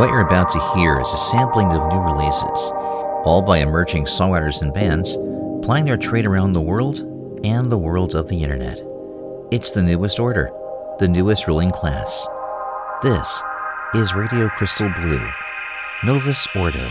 What you're about to hear is a sampling of new releases, all by emerging songwriters and bands plying their trade around the world and the world of the internet. It's the newest order, the newest ruling class. This is Radio Crystal Blue, Novus Ordo.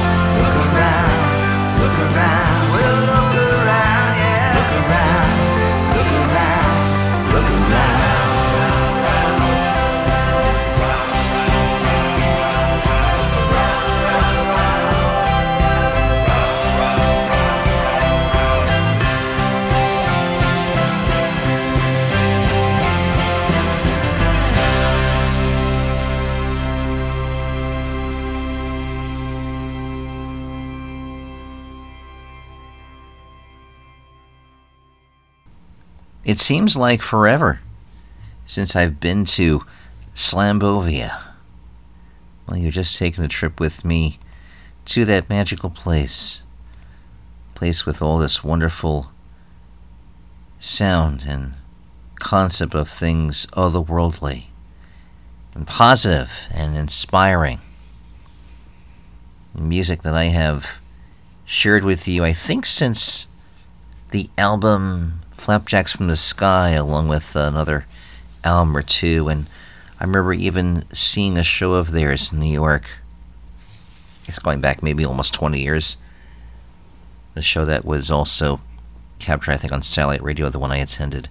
seems like forever since I've been to Slambovia. Well, you're just taking a trip with me to that magical place. Place with all this wonderful sound and concept of things otherworldly and positive and inspiring. Music that I have shared with you, I think, since the album Flapjacks from the Sky, along with another album or two. And I remember even seeing a show of theirs in New York. It's going back maybe almost 20 years. A show that was also captured, I think, on satellite radio, the one I attended.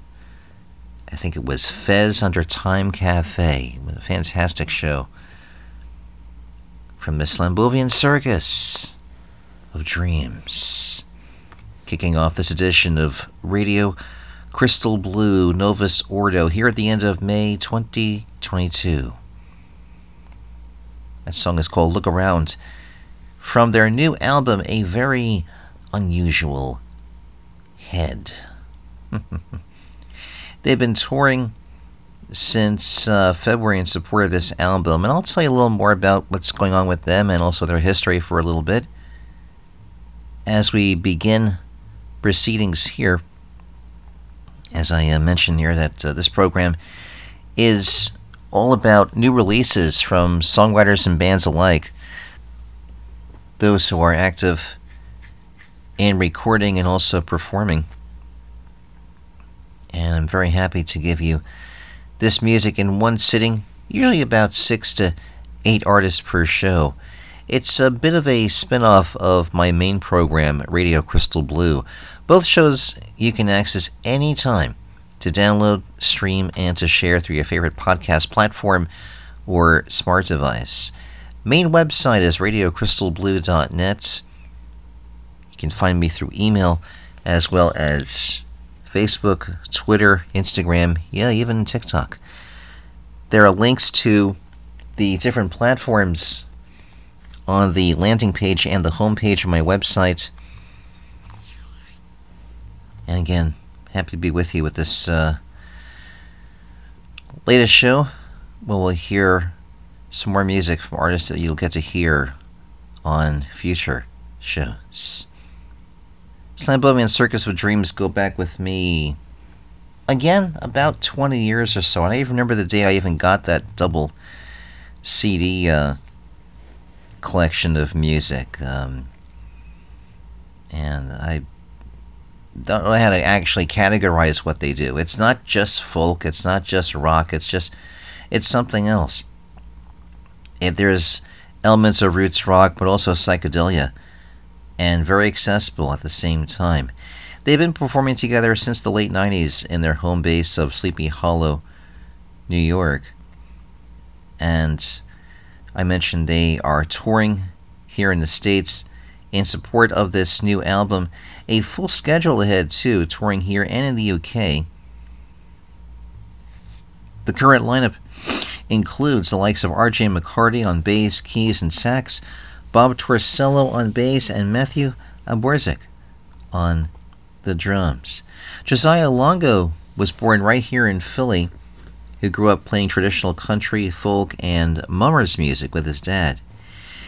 I think it was Fez Under Time Cafe. a fantastic show from the Slambovian Circus of Dreams. Kicking off this edition of Radio Crystal Blue Novus Ordo here at the end of May 2022. That song is called Look Around from their new album, A Very Unusual Head. They've been touring since uh, February in support of this album, and I'll tell you a little more about what's going on with them and also their history for a little bit as we begin proceedings here, as I uh, mentioned here, that uh, this program is all about new releases from songwriters and bands alike, those who are active in recording and also performing. And I'm very happy to give you this music in one sitting, usually about six to eight artists per show. It's a bit of a spin off of my main program, Radio Crystal Blue. Both shows you can access anytime to download, stream, and to share through your favorite podcast platform or smart device. Main website is radiocrystalblue.net. You can find me through email as well as Facebook, Twitter, Instagram, yeah, even TikTok. There are links to the different platforms on the landing page and the homepage of my website. And again, happy to be with you with this uh, latest show. We'll hear some more music from artists that you'll get to hear on future shows. Slambovian Circus with Dreams go back with me again about 20 years or so. And I even remember the day I even got that double CD uh, collection of music. Um, and I don't know how to actually categorize what they do. It's not just folk, it's not just rock, it's just, it's something else. It, there's elements of roots rock, but also psychedelia, and very accessible at the same time. They've been performing together since the late 90s in their home base of Sleepy Hollow, New York. And I mentioned they are touring here in the States in support of this new album. A full schedule ahead, too, touring here and in the UK. The current lineup includes the likes of RJ McCarty on bass, keys, and sax, Bob Torsello on bass, and Matthew Aborzik on the drums. Joziah Longo was born right here in Philly who grew up playing traditional country, folk, and mummers music with his dad.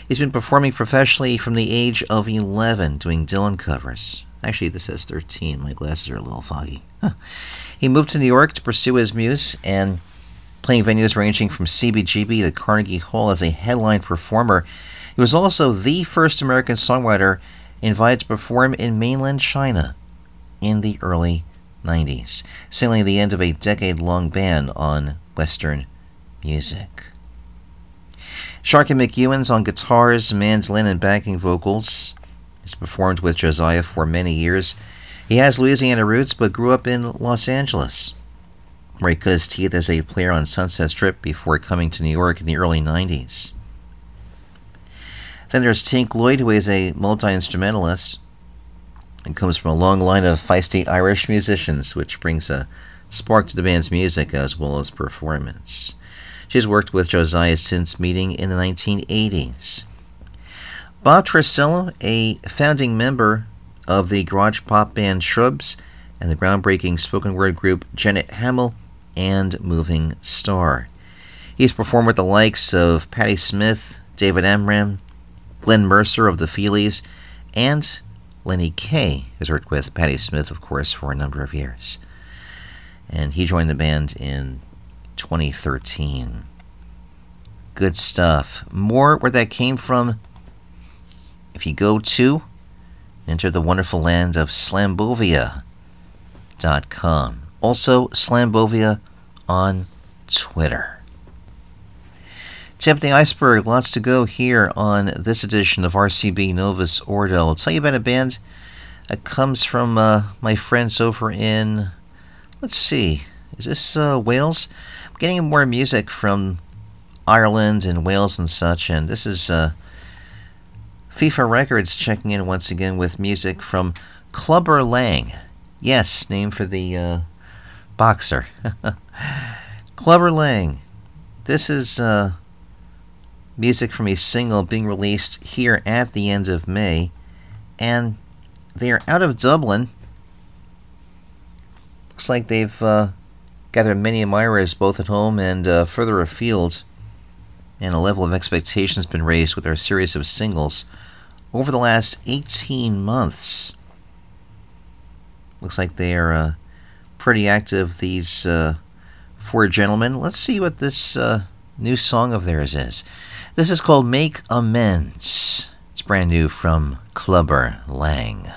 He's been performing professionally from the age of 11, doing Dylan covers. Actually, this says 13. My glasses are a little foggy. He moved to New York to pursue his muse and playing venues ranging from CBGB to Carnegie Hall as a headline performer. He was also the first American songwriter invited to perform in mainland China in the early 90s, signaling the end of a decade long ban on Western music. Sharkey McEwen's on guitars, mandolin, and backing vocals. He's performed with Joziah for many years. He has Louisiana roots but grew up in Los Angeles, where he cut his teeth as a player on Sunset Strip before coming to New York in the early 90s. Then there's Tink Lloyd, who is a multi instrumentalist and comes from a long line of feisty Irish musicians, which brings a spark to the band's music as well as performance. She's worked with Joziah since meeting in the 1980s. Bob Torsello, a founding member of the garage pop band Shrubs and the groundbreaking spoken word group Janet Hamill and Moving Star. He's performed with the likes of Patti Smith, David Amram, Glenn Mercer of the Feelies, and Lenny Kaye has worked with Patti Smith, of course, for a number of years. And he joined the band in 2013. Good stuff. More where that came from. If you go to enter the wonderful land of Slambovia.com. Also, Slambovia on Twitter. Tip the iceberg, lots to go here on this edition of RCB Novus Ordo. I'll tell you about a band that comes from uh, my friends over in, let's see, is this uh, Wales? I'm getting more music from Ireland and Wales and such, and this is uh, FIFA Records checking in once again with music from Klubber Lang. Yes, name for the uh, boxer. Klubber Lang. This is uh, music from a single being released here at the end of May, and they are out of Dublin. Looks like they've uh, gathered many admirers both at home and uh, further afield, and a level of expectation has been raised with their series of singles over the last 18 months. Looks like they are uh, pretty active, these uh, four gentlemen. Let's see what this uh, new song of theirs is. This is called Make Amends. It's brand new from Klubber Lang.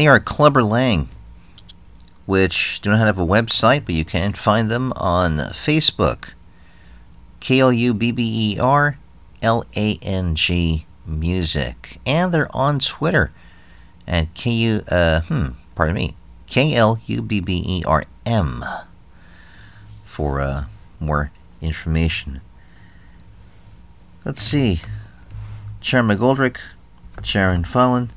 They are Klubber Lang, which do not have a website, but you can find them on Facebook. K L U B B E R L A N G Music. And they're on Twitter at K U, uh, hmm, pardon me, K L U B B E R M for uh, more information. Let's see. Sharon McGoldrick, Sharon Fallon,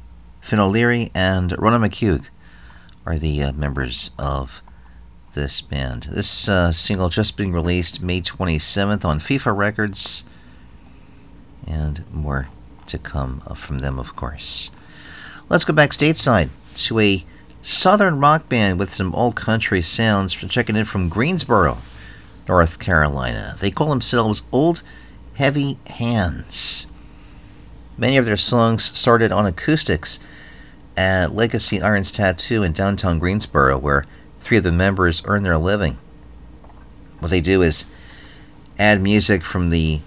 Finn O'Leary and Rona McHugh are the uh, members of this band. This uh, single just being released May 27th on FIFA Records, and more to come from them, of course. Let's go back stateside to a southern rock band with some old country sounds. checking in from Greensboro, North Carolina. They call themselves Old Heavy Hands. Many of their songs started on acoustics at Legacy Irons Tattoo in downtown Greensboro, where three of the members earn their living. What they do is add music from the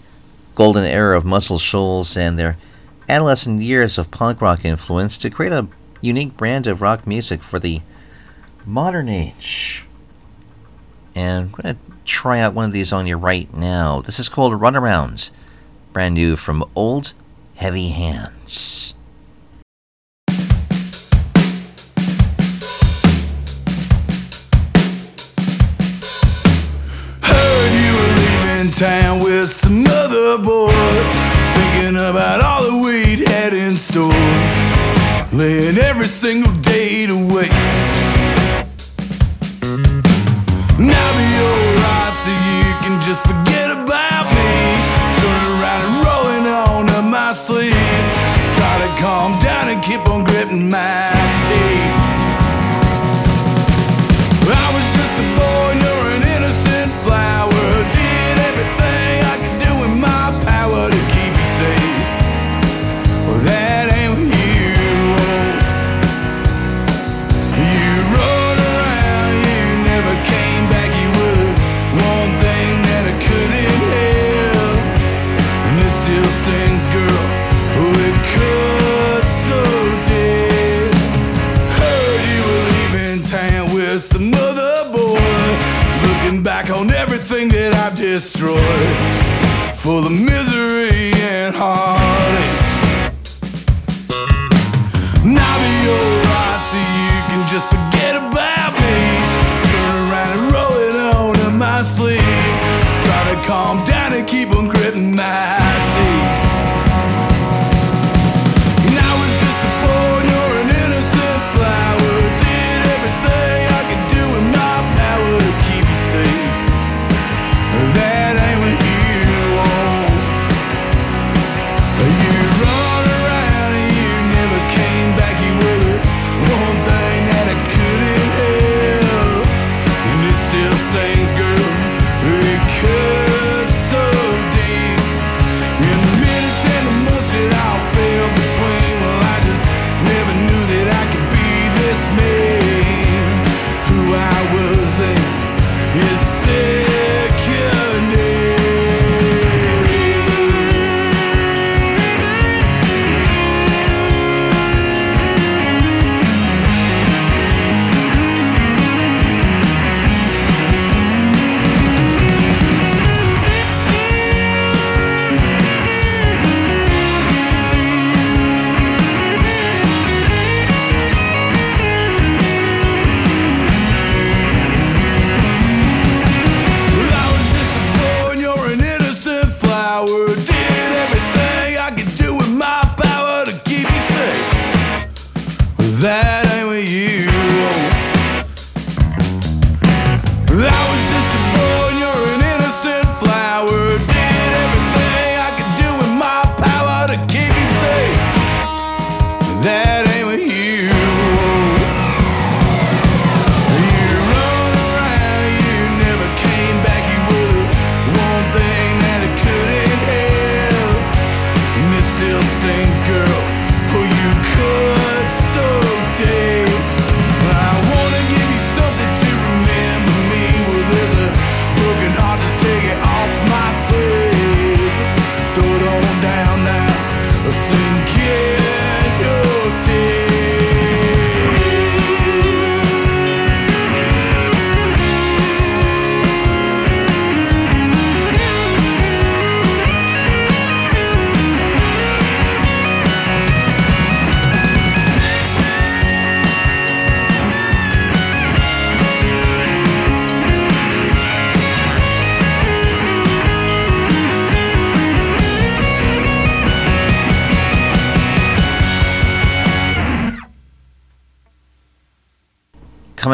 golden era of Muscle Shoals and their adolescent years of punk rock influence to create a unique brand of rock music for the modern age. And I'm going to try out one of these on you right now. This is called Runarounds, brand new from Old Heavy Hands. Town with some other boy, thinking about all that we'd had in store, laying every single day to waste. Now be alright, so you can just forget about me. Turn around and rolling on up my sleeves. Try to calm down and keep on gripping my teeth.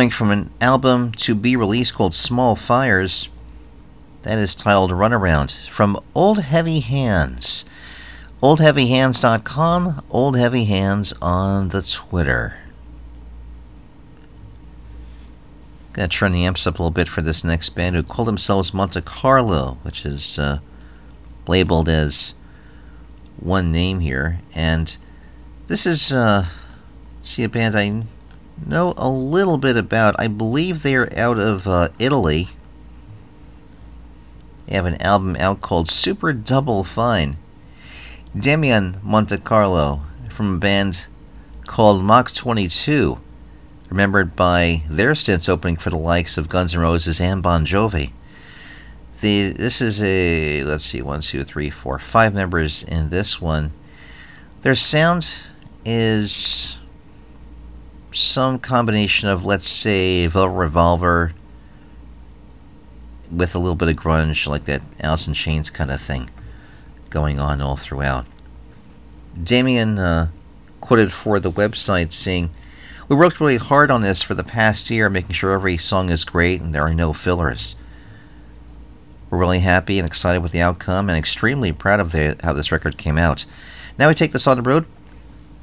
Coming from an album to be released called Small Fires, that is titled Runaround from Old Heavy Hands. OldHeavyHands.com, Old Heavy Hands on the Twitter. Gonna turn the amps up a little bit for this next band who call themselves Monte Carlo, which is uh, labeled as one name here. And this is uh, see a band I know a little bit about. I believe they are out of uh, Italy. They have an album out called Super Double Fine. Damian Montecarlo from a band called Mach 22, remembered by their stints opening for the likes of Guns N' Roses and Bon Jovi. The, this is a, let's see, one, two, three, four, five members in this one. Their sound is some combination of, let's say, Velvet Revolver with a little bit of grunge, like that Alice in Chains kind of thing going on all throughout. Damien uh, quoted for the website saying, We worked really hard on this for the past year, making sure every song is great and there are no fillers. We're really happy and excited with the outcome and extremely proud of the, how this record came out. Now we take this on the road,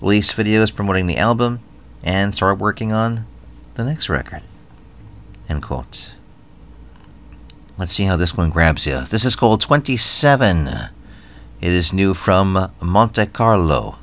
release videos promoting the album, and start working on the next record. End quote. Let's see how this one grabs you. This is called 27. It is new from Monte Carlo.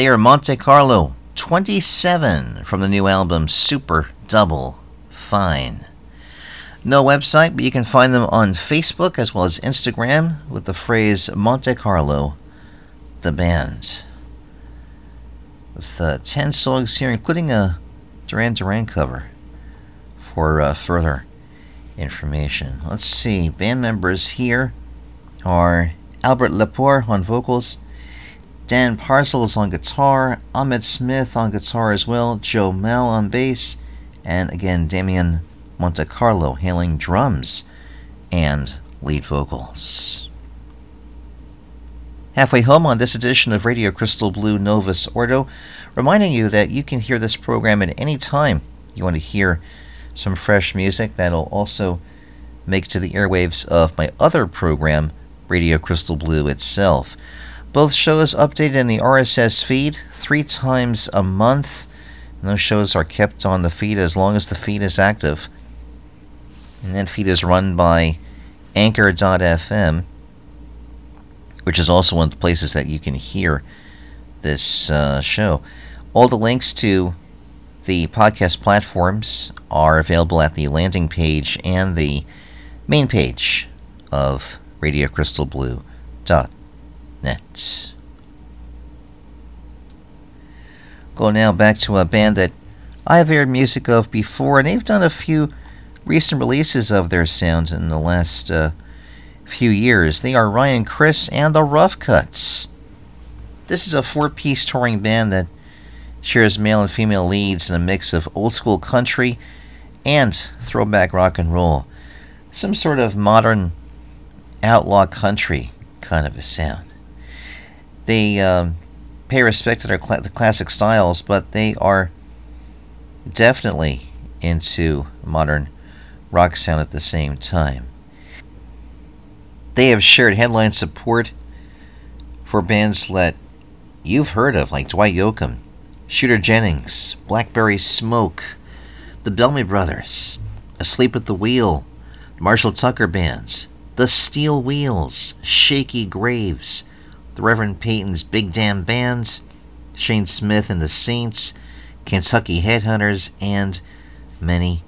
They are Monte Carlo 27 from the new album Super Double Fine. No website, but you can find them on Facebook as well as Instagram with the phrase Monte Carlo, the band. With uh, 10 songs here, including a Duran Duran cover for uh, further information. Let's see. Band members here are Albert Lepore on vocals, Dan Parcels on guitar, Ahmed Smith on guitar as well, Joe Mel on bass, and again Damian Montecarlo hailing drums and lead vocals. Halfway home on this edition of Radio Crystal Blue Novus Ordo, reminding you that you can hear this program at any time you want to hear some fresh music that'll also make to the airwaves of my other program, Radio Crystal Blue itself. Both shows updated in the RSS feed three times a month. And those shows are kept on the feed as long as the feed is active. And that feed is run by Anchor.fm, which is also one of the places that you can hear this uh, show. All the links to the podcast platforms are available at the landing page and the main page of RadioCrystalBlue.net. Go now back to a band that I have aired music of before, and they've done a few recent releases of their sounds in the last uh, few years. They are Ryan Chris and the Rough Cuts. This is a four piece touring band that shares male and female leads in a mix of old school country and throwback rock and roll. Some sort of modern outlaw country kind of a sound. They um, pay respect to their cl- the classic styles, but they are definitely into modern rock sound at the same time. They have shared headline support for bands that you've heard of, like Dwight Yoakam, Shooter Jennings, Blackberry Smoke, the Bellamy Brothers, Asleep at the Wheel, Marshall Tucker Bands, The Steel Wheels, Shakey Graves, the Reverend Peyton's Big Damn Band, Shane Smith and the Saints, Kentucky Headhunters, and many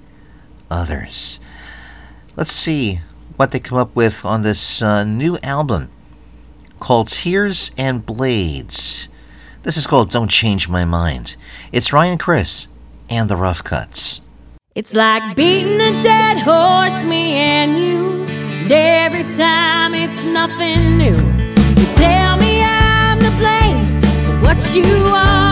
others. Let's see what they come up with on this uh, new album called Tears and Blades. This is called Don't Change My Mind. It's Ryan Chris and the Rough Cuts. It's like beating a dead horse, me and you. And every time it's nothing new. What you are.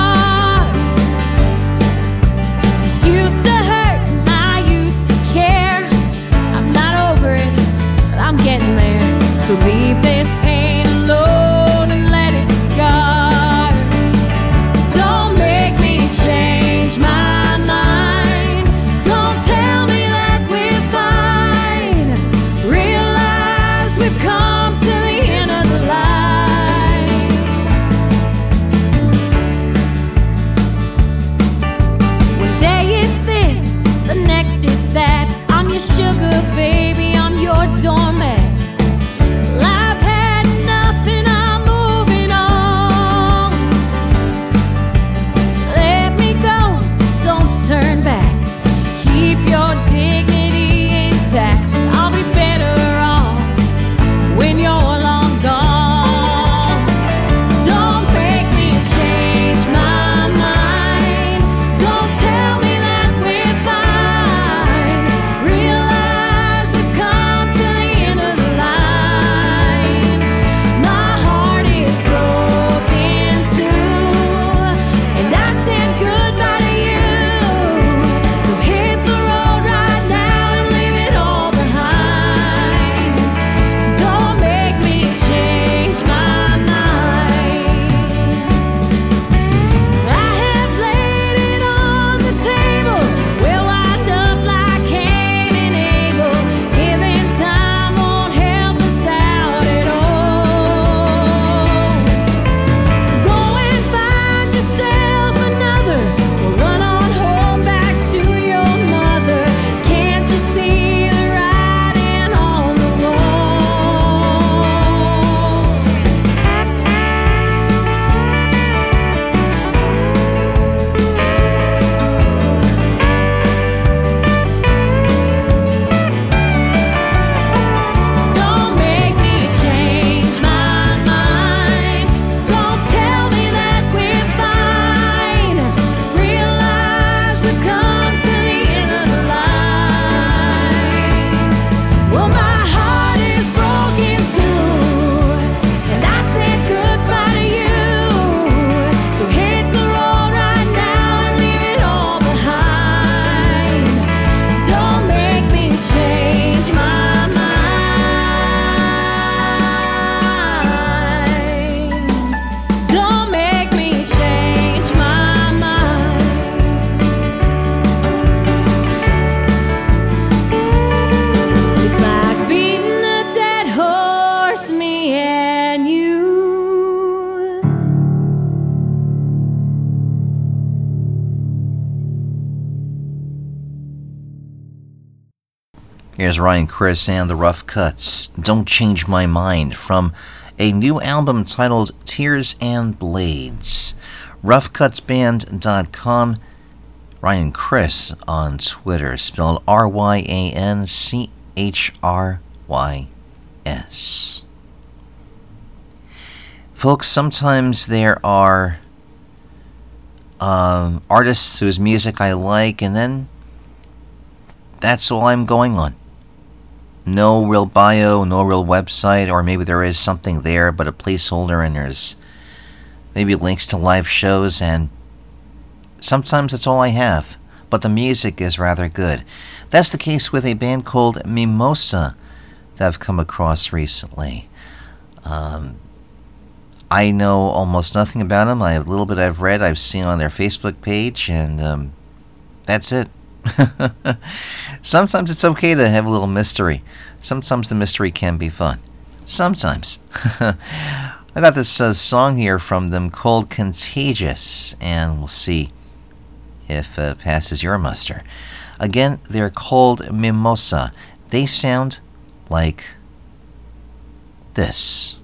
Ryan Chrys and the Rough Cuts. Don't Change My Mind from a new album titled Tears and Blades. RoughCutsBand.com. Ryan Chrys on Twitter, spelled R Y A N C H R Y S. Folks, sometimes there are um, artists whose music I like, and then that's all I'm going on. No real bio, no real website, or maybe there is something there, but a placeholder, and there's maybe links to live shows, and sometimes that's all I have. But the music is rather good. That's the case with a band called Mimosa that I've come across recently. Um, I know almost nothing about them. I have a little bit I've read, I've seen on their Facebook page, and um, that's it. Sometimes it's okay to have a little mystery. Sometimes the mystery can be fun. Sometimes. I got this uh, song here from them called Contagious, and we'll see if it passes your muster. Again, they're called Mimosa. They sound like this.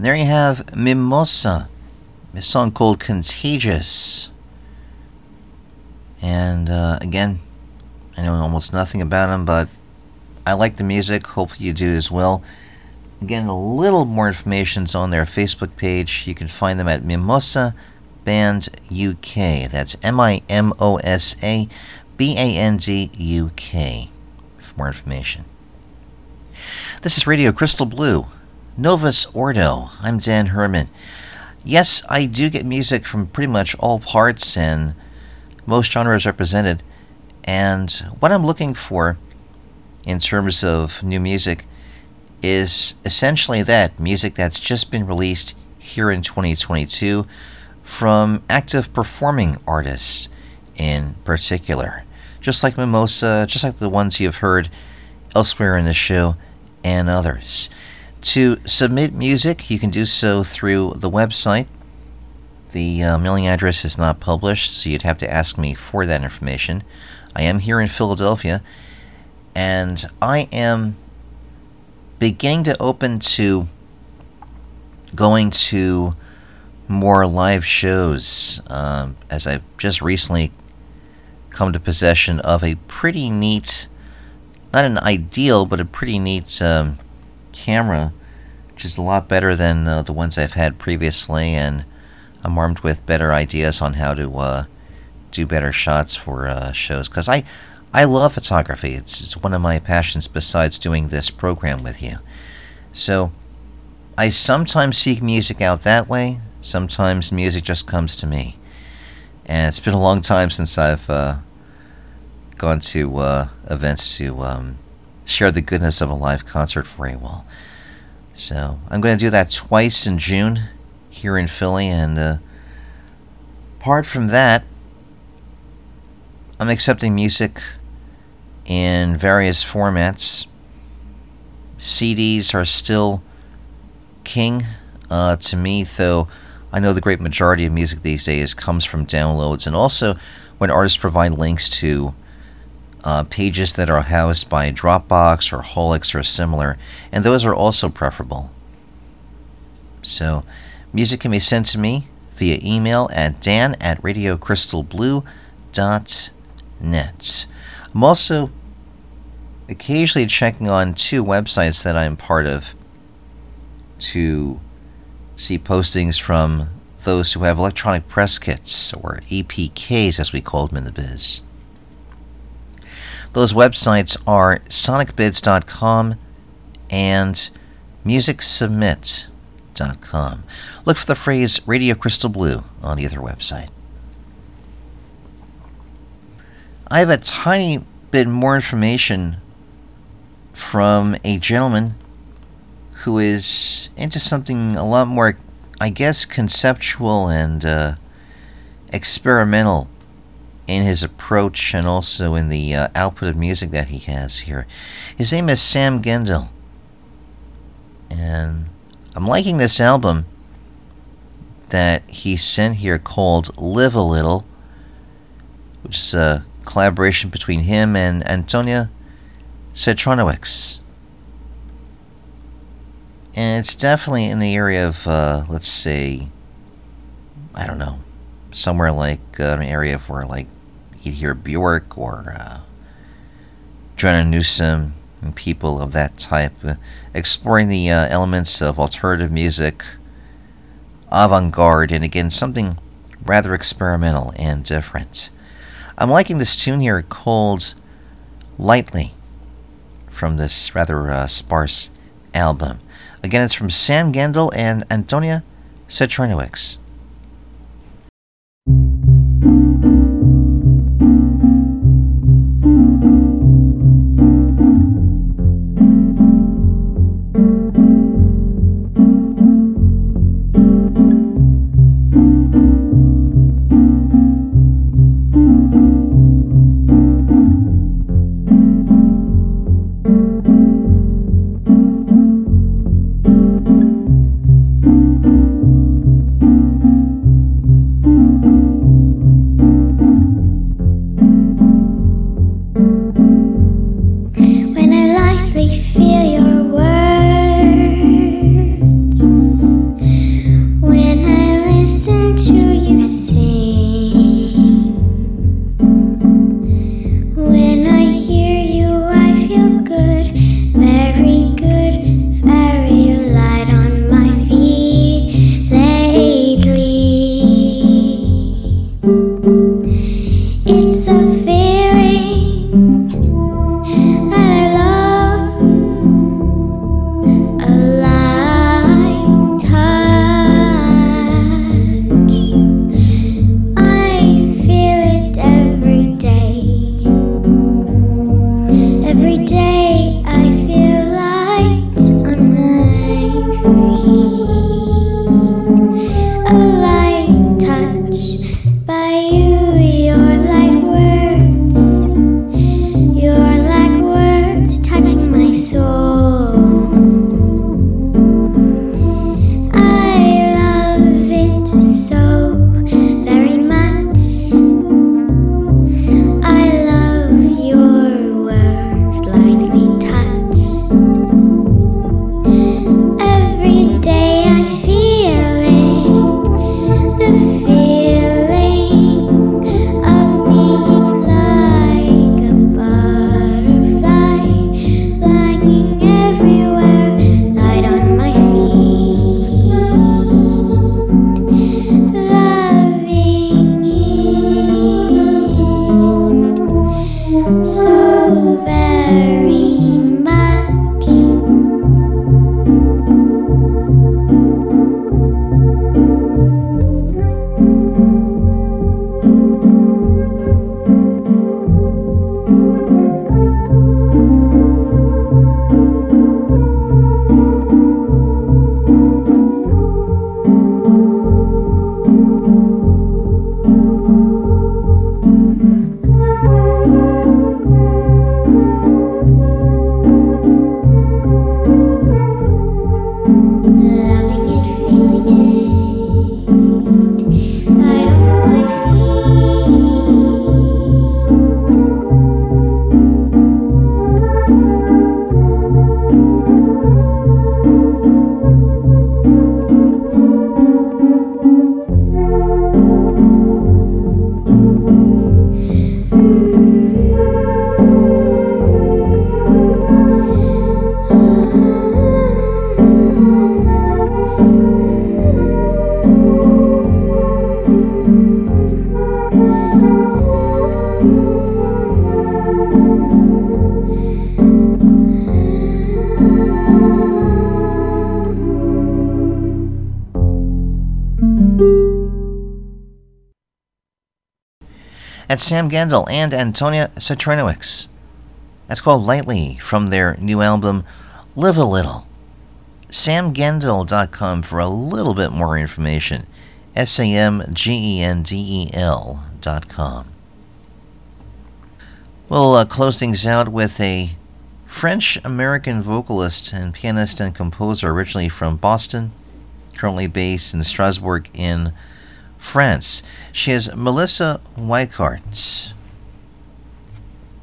And there you have Mimosa, a song called Contagious. And uh, again, I know almost nothing about him, but I like the music. Hopefully, you do as well. Again, a little more information is on their Facebook page. You can find them at Mimosa Band UK. That's M I M O S A B A N D U K for more information. This is Radio Crystal Blue, Novus Ordo. I'm Dan Herman. Yes, I do get music from pretty much all parts and most genres represented. And what I'm looking for in terms of new music is essentially that music that's just been released here in 2022 from active performing artists in particular. Just like Mimosa, just like the ones you've heard elsewhere in the show, and others. To submit music, you can do so through the website. The uh, mailing address is not published, so you'd have to ask me for that information. I am here in Philadelphia, and I am beginning to open to going to more live shows um, as I've just recently come to possession of a pretty neat, not an ideal, but a pretty neat um, camera, which is a lot better than uh, the ones I've had previously, and I'm armed with better ideas on how to uh, do better shots for uh, shows because I I love photography. It's, it's one of my passions besides doing this program with you. So I sometimes seek music out that way. Sometimes music just comes to me. And it's been a long time since I've uh, gone to uh, events to um, share the goodness of a live concert for all. So I'm going to do that twice in June here in Philly. And uh, apart from that, I'm accepting music in various formats. CDs are still king uh, to me, though I know the great majority of music these days comes from downloads, and also when artists provide links to uh, pages that are housed by Dropbox or Holix or similar, and those are also preferable. So, music can be sent to me via email at dan at radiocrystalblue.net. I'm also occasionally checking on two websites that I'm part of to see postings from those who have electronic press kits, or EPKs as we call them in the biz. Those websites are sonicbids.com and musicsubmit.com. Look for the phrase Radio Crystal Blue on either website. I have a tiny bit more information from a gentleman who is into something a lot more, I guess, conceptual and uh, experimental in his approach and also in the uh, output of music that he has here. His name is Sam Gendel. And I'm liking this album that he sent here called Live a Little, which is a collaboration between him and Antonia Cytrynowicz. And it's definitely in the area of, uh, let's say, I don't know, somewhere like uh, an area where, like, you'd hear Bjork or uh, Joanna Newsom and people of that type, uh, exploring the uh, elements of alternative music, avant garde, and again, something rather experimental and different. I'm liking this tune here called Lightly from this rather uh, sparse album. Again, it's from Sam Gendel and Antonia Cytrynowicz. That's Sam Gendel and Antonia Cytrynowicz. That's called Lightly from their new album, Live a Little. SamGendel.com for a little bit more information. S A M G E N D E L.com. We'll uh, close things out with a French American vocalist and pianist and composer originally from Boston, currently based in Strasbourg in France. She is Melissa Weikart.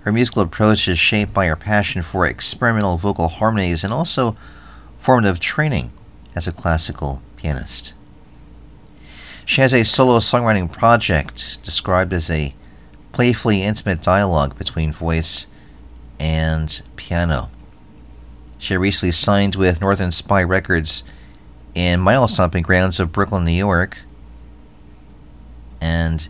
Her musical approach is shaped by her passion for experimental vocal harmonies and also formative training as a classical pianist. She has a solo songwriting project described as a playfully intimate dialogue between voice and piano. She recently signed with Northern Spy Records in mile stomping grounds of Brooklyn, New York. And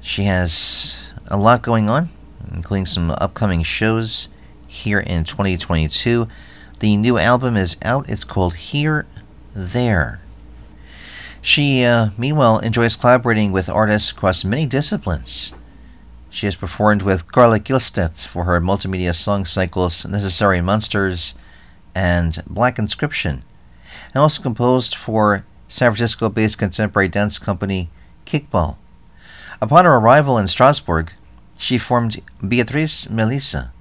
she has a lot going on, including some upcoming shows here in 2022. The new album is out. It's called Here, There. She, uh, meanwhile, enjoys collaborating with artists across many disciplines. She has performed with Carla Kihlstedt for her multimedia song cycles Necessary Monsters and Black Inscription, and also composed for San Francisco based contemporary dance company Kickball. Upon her arrival in Strasbourg, she formed Beatrice Melissa,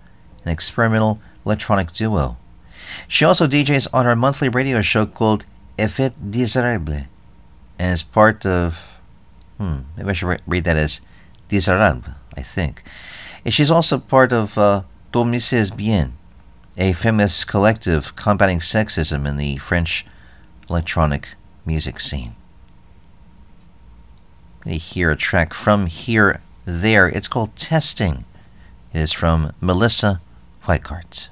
an experimental electronic duo. She also DJs on her monthly radio show called Effet Désirable and is part of. Hmm, maybe I should re- read that as Désirable, I think. And she's also part of uh, Dormissez Bien, a feminist collective combating sexism in the French electronic music scene. You hear a track from here, there. It's called Testing. It is from Melissa Weikart.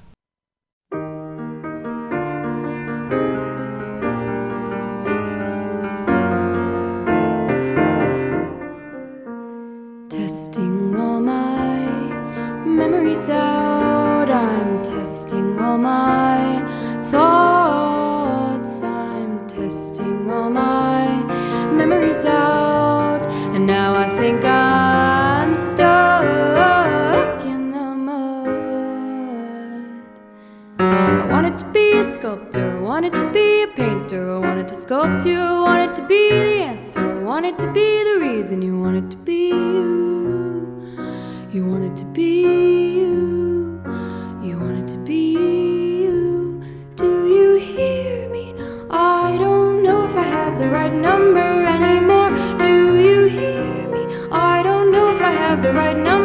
Sculptor, wanted to be a painter, wanted to sculpt you, wanted to be the answer, wanted to be the reason you wanted to be you. You wanted to be you, you wanted to be you. Do you hear me? I don't know if I have the right number anymore. Do you hear me? I don't know if I have the right number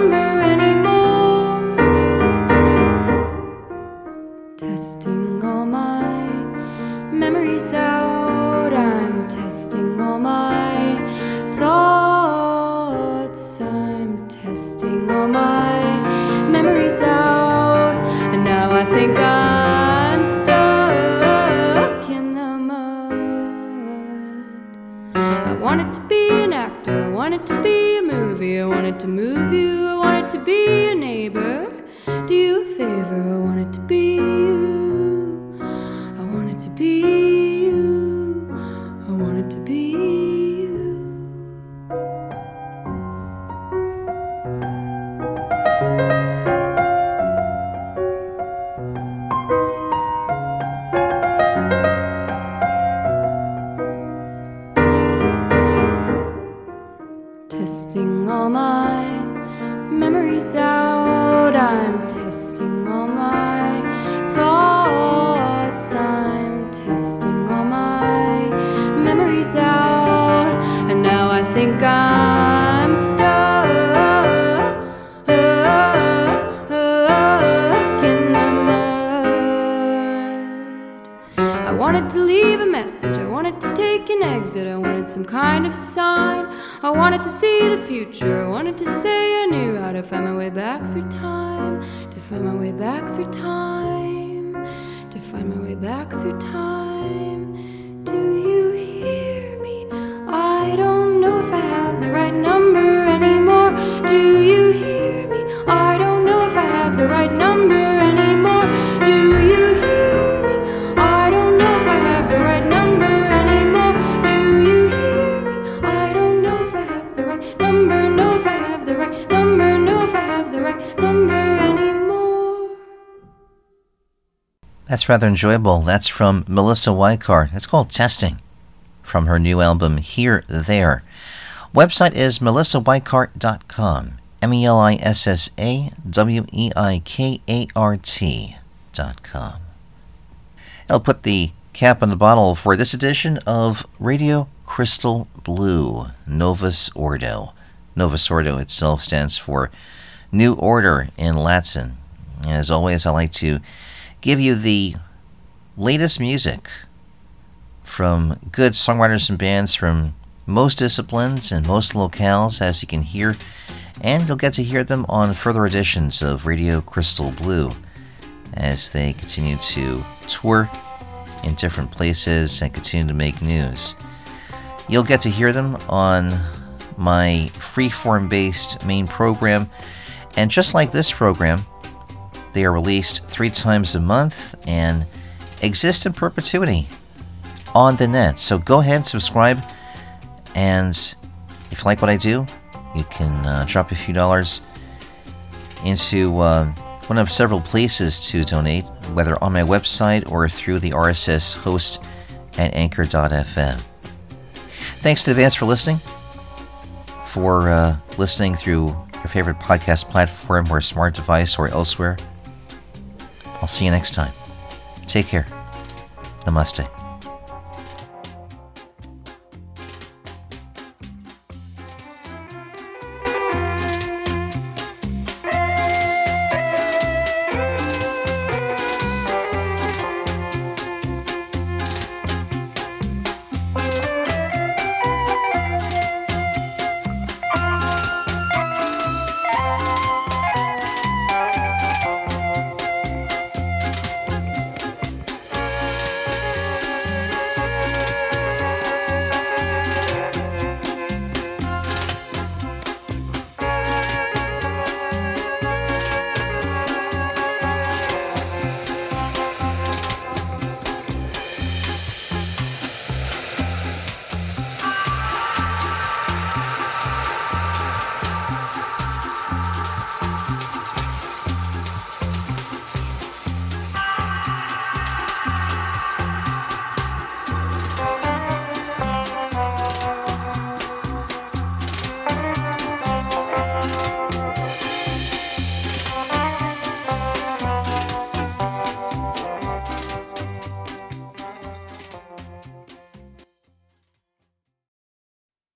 That's rather enjoyable. That's from Melissa Weikart. It's called Testing from her new album Here There. Website is melissaweikart.com. M E L I S S A W E I K A R T.com. I'll put the cap on the bottle for this edition of Radio Crystal Blue, Novus Ordo. Novus Ordo itself stands for New Order in Latin. As always, I like to give you the latest music from good songwriters and bands from most disciplines and most locales, as you can hear, and you'll get to hear them on further editions of Radio Crystal Blue as they continue to tour in different places and continue to make news. You'll get to hear them on my freeform based main program, and just like this program, they are released three times a month and exist in perpetuity on the net. So go ahead and subscribe. And if you like what I do, you can uh, drop a few dollars into uh, one of several places to donate, whether on my website or through the RSS host at anchor.fm. Thanks in advance for listening, for uh, listening through your favorite podcast platform or smart device or elsewhere. I'll see you next time. Take care. Namaste.